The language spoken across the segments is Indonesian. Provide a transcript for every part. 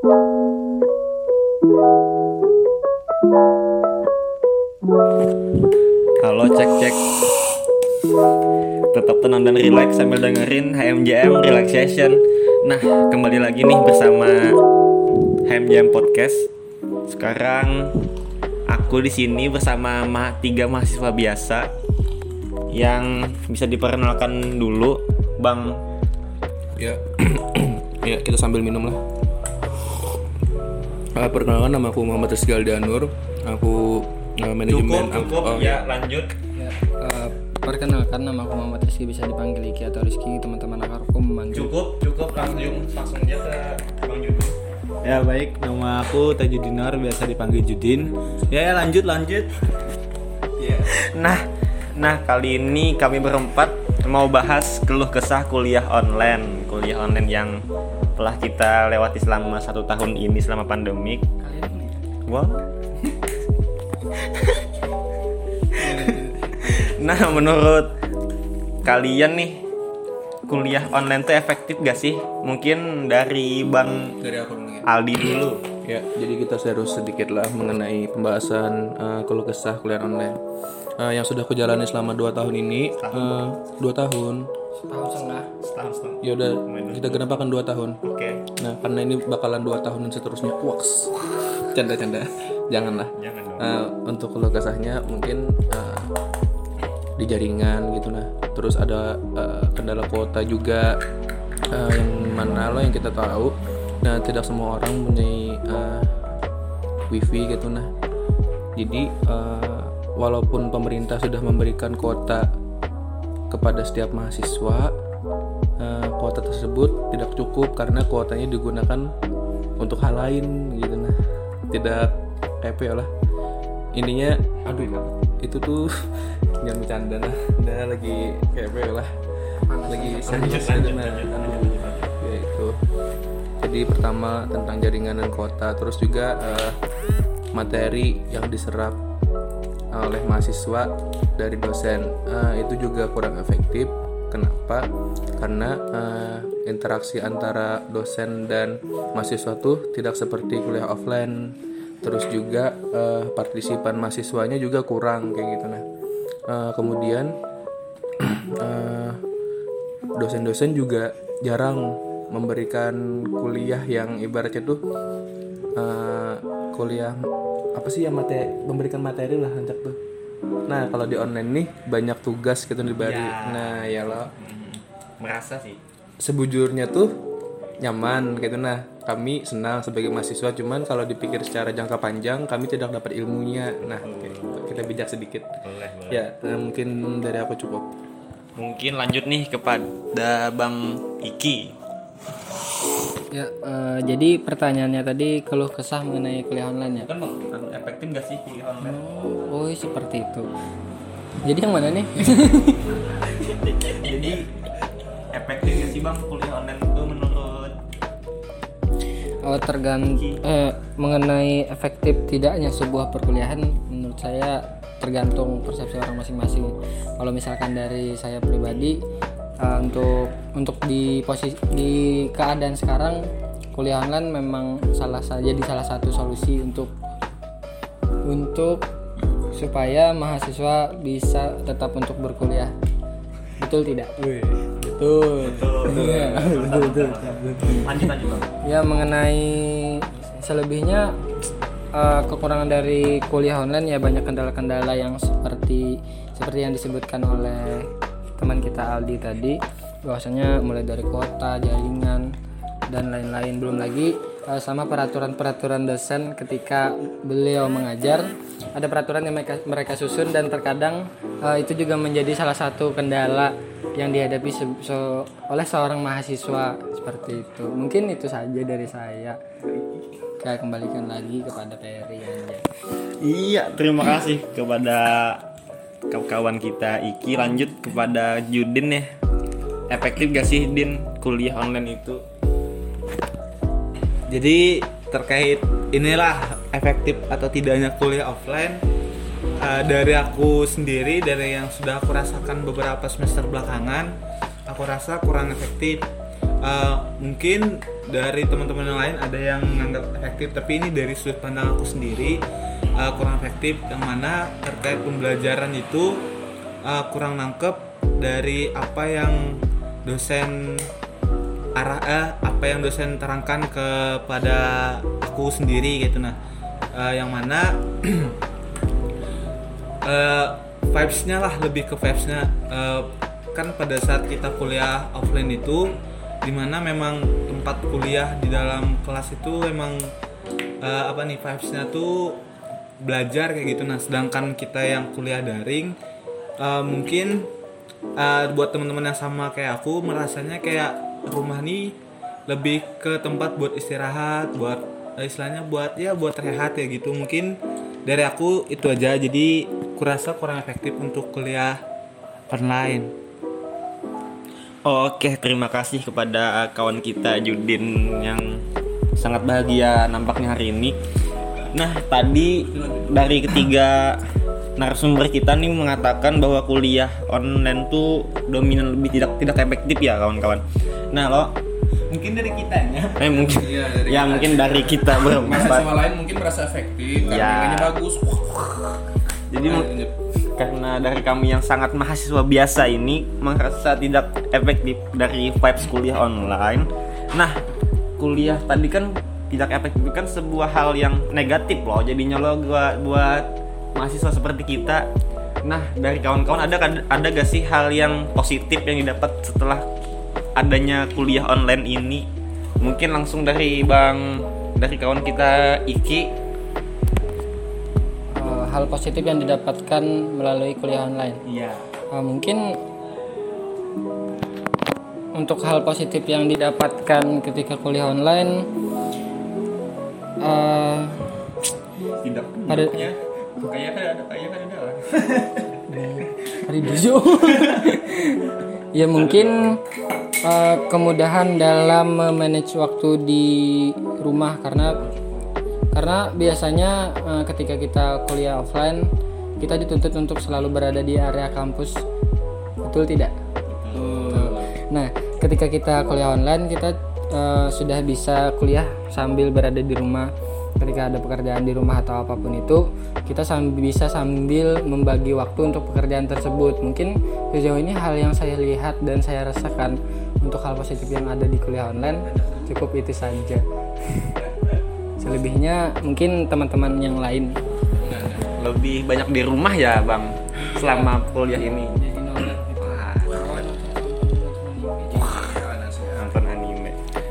Halo cek cek. Tetap tenang dan relax sambil dengerin HMJM Relaxation Nah kembali lagi nih bersama HMJM Podcast. Sekarang aku di sini bersama ma tiga mahasiswa biasa Yang bisa diperkenalkan dulu. Bang. Ya, ya kita sambil minum lah. Uh, perkenalkan nama aku Muhammad Rizky Aldanur. Aku uh, manajemen ang- oh, ya lanjut. Ya, eh, perkenalkan nama aku Muhammad Rizky. Bisa dipanggil Iki atau Rizky teman-teman akarku memanggil Cukup cukup. Langsung langsung aja ke Bang Judin Ya baik, nama aku Tajudinar biasa dipanggil Judin. Ya, ya lanjut lanjut. Nah, nah kali ini kami berempat mau bahas keluh kesah kuliah online, kuliah online yang telah kita lewati selama satu tahun ini selama pandemik. Wow. nah, menurut kalian nih kuliah online tuh efektif gak sih? Mungkin dari Bang dari aku ya. Aldi dulu. Ya, jadi kita harus sedikit lah mengenai pembahasan uh, keluh kesah kuliah online. Uh, yang sudah aku jalani selama 2 tahun ini, uh, 2 tahun. Tahun setengah Setahun setahun. Ya udah, kita genapakan 2 tahun. Oke. Nah, karena ini bakalan 2 tahun dan seterusnya. Waks. Canda-canda. Janganlah. Jangan dong. Uh, untuk keluh kesahnya mungkin uh, di jaringan gitu nah terus ada uh, kendala kuota juga uh, yang mana lo yang kita tahu nah tidak semua orang punya uh, wifi gitu nah jadi uh, walaupun pemerintah sudah memberikan kuota kepada setiap mahasiswa uh, kuota tersebut tidak cukup karena kuotanya digunakan untuk hal lain gitu. Nah tidak KP lah. Ininya aduh itu tuh jangan bercanda nah udah lagi KP lah. Lagi serius gitu nah aduh. ya itu jadi pertama tentang jaringan dan kuota terus juga eh, materi yang diserap oleh mahasiswa dari dosen. Eh, itu juga kurang efektif. Kenapa? Karena eh, interaksi antara dosen dan mahasiswa tuh tidak seperti kuliah offline. Terus juga eh, partisipan mahasiswanya juga kurang kayak gitu. Nah Eh, kemudian eh, dosen-dosen juga jarang memberikan kuliah yang ibaratnya tuh eh, kuliah apa sih yang materi memberikan materi lah hancur tuh nah kalau di online nih banyak tugas gitu diberi nah ya lo Merasa sih. sebujurnya tuh nyaman gitu nah kami senang sebagai mahasiswa cuman kalau dipikir secara jangka panjang kami tidak dapat ilmunya nah gitu. kita bijak sedikit Boleh, boleh. ya eh, mungkin dari aku cukup Mungkin lanjut nih kepada Bang Iki. Ya eh, jadi pertanyaannya tadi keluh kesah mengenai kuliah online ya? Kan efektif gak sih kuliah online? oh seperti itu. Jadi yang mana nih? Jadi efektif gak sih Bang kuliah online itu menurut? Oh, tergantung eh, mengenai efektif tidaknya sebuah perkuliahan menurut saya tergantung persepsi orang masing-masing. Kalau misalkan dari saya pribadi eh, untuk untuk di posisi di keadaan sekarang kuliah online memang salah saja jadi salah satu solusi untuk untuk supaya mahasiswa bisa tetap untuk berkuliah. Betul tidak? Betul. Iya, betul, betul, betul. lanjut lanjut Bang. Ya mengenai selebihnya eh, kekurangan dari kuliah online ya banyak kendala-kendala yang seperti seperti yang disebutkan oleh teman kita Aldi tadi bahwasanya mulai dari kota, jaringan dan lain-lain. Belum lagi eh, sama peraturan-peraturan dosen ketika beliau mengajar ada peraturan yang mereka, mereka susun dan terkadang eh, itu juga menjadi salah satu kendala yang dihadapi se- se- oleh seorang mahasiswa seperti itu. Mungkin itu saja dari saya. Saya kembalikan lagi kepada Peri aja. Iya, terima kasih kepada kawan kita Iki. Lanjut kepada Judin ya. Efektif gak sih Din kuliah online itu? Jadi terkait inilah efektif atau tidaknya kuliah offline eh, dari aku sendiri dari yang sudah aku rasakan beberapa semester belakangan aku rasa kurang efektif Eh, mungkin dari teman-teman yang lain ada yang menganggap efektif tapi ini dari sudut pandang aku sendiri uh, kurang efektif yang mana terkait pembelajaran itu uh, kurang nangkep dari apa yang dosen arah eh, apa yang dosen terangkan kepada aku sendiri gitu. Nah Eh, yang mana eh, vibesnya lah lebih ke vibesnya. Eh, kan pada saat kita kuliah offline itu di mana memang tempat kuliah di dalam kelas itu memang eh, apa nih vibesnya tuh belajar kayak gitu. Nah sedangkan kita yang kuliah daring eh, mungkin eh, buat teman-teman yang sama kayak aku merasanya kayak rumah nih lebih ke tempat buat istirahat buat eh, istilahnya buat ya buat rehat ya gitu. Mungkin dari aku itu aja. Jadi kurasa kurang efektif untuk kuliah online. Oke, terima kasih kepada kawan kita Judin yang sangat bahagia nampaknya hari ini. Nah, tadi dari ketiga narasumber kita nih mengatakan bahwa kuliah online tuh dominan lebih tidak tidak efektif ya kawan-kawan. Nah, lo mungkin dari kitanya eh mungkin Iya, dari ya kita. mungkin dari kita berempat. mahasiswa lain mungkin merasa efektif karena Ya. nilainya bagus Jadi mu- karena dari kami yang sangat mahasiswa biasa ini merasa tidak efektif dari vibes kuliah online. Nah, kuliah tadi kan tidak efektif kan sebuah hal yang negatif loh. Jadinya lo buat buat mahasiswa seperti kita. Nah, dari kawan-kawan ada ada gak sih hal yang positif yang didapat setelah adanya kuliah online ini? Mungkin langsung dari Bang dari kawan kita Iki Eh, hal positif yang didapatkan melalui kuliah online Iya. Eh, mungkin untuk hal positif yang didapatkan ketika kuliah online eh, Tidak pada kayak kan ada kayak kan ada. Hari dulu ya mungkin eh, kemudahan dalam memanage waktu di rumah karena karena biasanya eh, ketika kita kuliah offline kita dituntut untuk selalu berada di area kampus. Betul tidak? Nah, ketika kita kuliah online, kita eh, sudah bisa kuliah sambil berada di rumah. Ketika ada pekerjaan di rumah atau apa pun itu, kita sambil bisa sambil membagi waktu untuk pekerjaan tersebut. Mungkin sejauh ini hal yang saya lihat dan saya rasakan untuk hal positif yang ada di kuliah online cukup itu saja. Selebihnya mungkin teman-teman yang lain. lebih banyak di rumah ya bang selama kuliah ini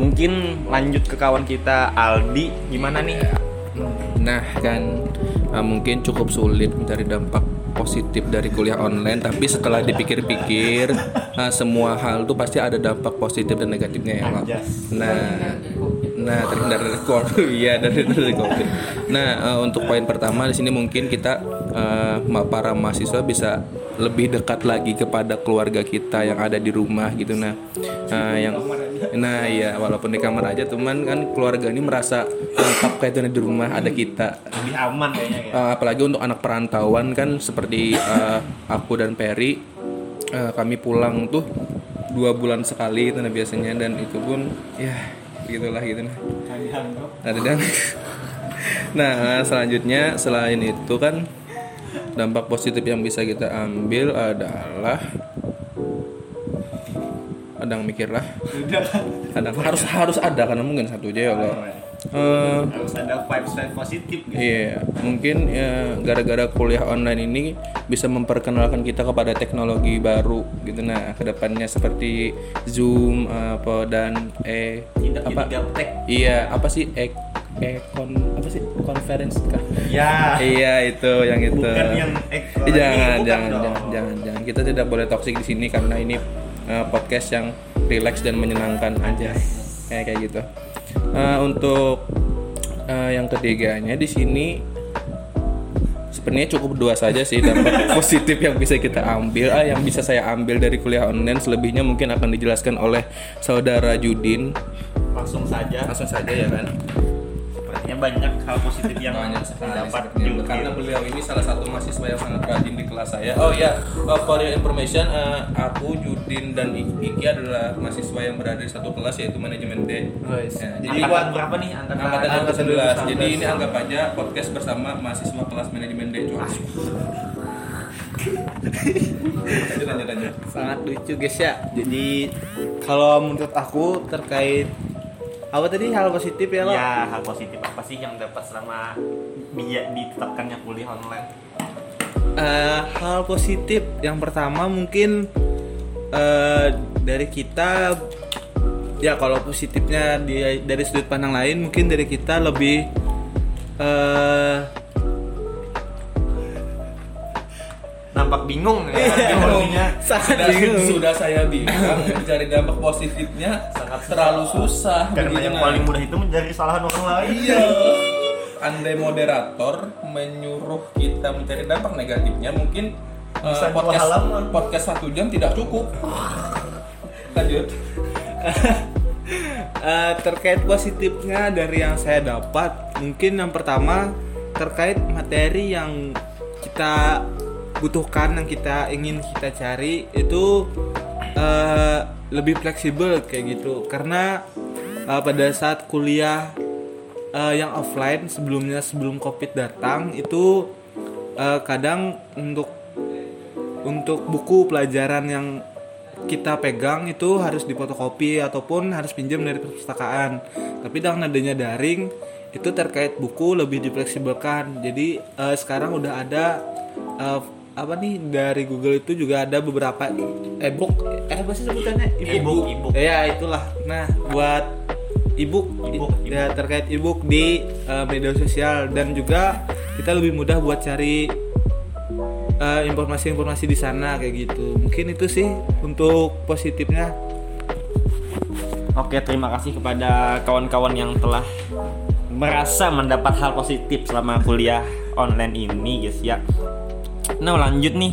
mungkin lanjut ke kawan kita Aldi. Gimana nih? Nah kan uh, mungkin cukup sulit mencari dampak positif dari kuliah online tapi setelah dipikir-pikir uh, semua hal tuh pasti ada dampak positif dan negatifnya ya Pak. Nah nah terhindar dari covid iya dari dari covid nah uh, untuk poin pertama di sini mungkin kita uh, para mahasiswa bisa lebih dekat lagi kepada keluarga kita yang ada di rumah gitu nah. Uh, yang nah iya walaupun di kamar aja teman kan keluarga ini merasa lengkap kaitannya di rumah ada kita. Lebih aman kayaknya ya. Uh, apalagi untuk anak perantauan kan seperti uh, aku dan Perry uh, kami pulang tuh dua bulan sekali itu nah biasanya dan itu pun ya gitulah gitu nah. Ada dan nah selanjutnya selain itu kan dampak positif yang bisa kita ambil adalah ada yang mikir lah ada harus harus ada karena mungkin satu aja ya Allah Eh, harus ada vibes vibes positif gitu. Iya, mungkin ya gara-gara kuliah online ini bisa memperkenalkan kita kepada teknologi baru gitu. Nah, ke depannya seperti Zoom apa dan eh tidak apa? gaptek Iya, apa sih ek ekon apa sih conference kah? ya iya itu yang itu. bukan yang eh, jangan, jangan, jangan, jangan, jangan. Kita tidak boleh toksik di sini karena ini eh, podcast yang relax dan menyenangkan aja. Kayak kayak gitu. Eh, untuk eh, yang ketiganya di sini sebenarnya cukup dua saja sih dampak positif yang bisa kita ambil. Ah, yang bisa saya ambil dari kuliah online selebihnya mungkin akan dijelaskan oleh saudara Judin. langsung saja Langsung saja ya kan. Sepertinya banyak hal positif yang banyak sekali dapat juga. karena beliau ini salah satu mahasiswa yang sangat rajin di kelas saya. Oh ya uh, for your information uh, aku Judin dan Iki adalah mahasiswa yang berada di satu kelas yaitu manajemen D. Ya, Jadi angkatan berapa nih? Angkatan, angkatan angkatan 2011 jadi ini anggap aja podcast bersama mahasiswa kelas manajemen D lanjut lanjut lanjut. Sangat lucu guys ya. Jadi kalau menurut aku terkait apa tadi? Hal positif ya lo? Ya, hal positif apa sih yang dapat selama dia ditetapkannya kuliah online? Eh, hal positif. Yang pertama mungkin eh, dari kita ya kalau positifnya di, dari sudut pandang lain mungkin dari kita lebih eh Nampak bingung ya. Bingung. Sangat sudah, bingung. sudah saya bilang mencari dampak positifnya sangat terlalu susah Karena yang nah. paling mudah itu mencari kesalahan orang lain. Iya. Andai moderator menyuruh kita mencari dampak negatifnya, mungkin uh, Bisa dua podcast halaman. podcast satu jam tidak cukup. Lanjut. Eh, terkait positifnya dari yang saya dapat mungkin yang pertama terkait materi yang kita butuhkan yang kita ingin kita cari itu eh, lebih fleksibel kayak gitu karena eh, pada saat kuliah eh, yang offline sebelumnya sebelum covid datang itu eh, kadang untuk untuk buku pelajaran yang kita pegang itu harus difotokopi ataupun harus pinjam dari perpustakaan. Tapi dengan adanya daring itu terkait buku lebih difleksibelkan. Jadi eh, sekarang udah ada eh, apa nih dari Google itu juga ada beberapa e-book. Eh apa sih sebutannya? E-book, e-book. ya itulah. Nah buat e-book E-book, ya terkait e-book di eh, media sosial. Dan juga kita lebih mudah buat cari eh, informasi-informasi di sana kayak gitu. Mungkin itu sih untuk positifnya. Oke, terima kasih kepada kawan-kawan yang telah merasa mendapat hal positif selama kuliah online ini, guys ya. Nah, lanjut nih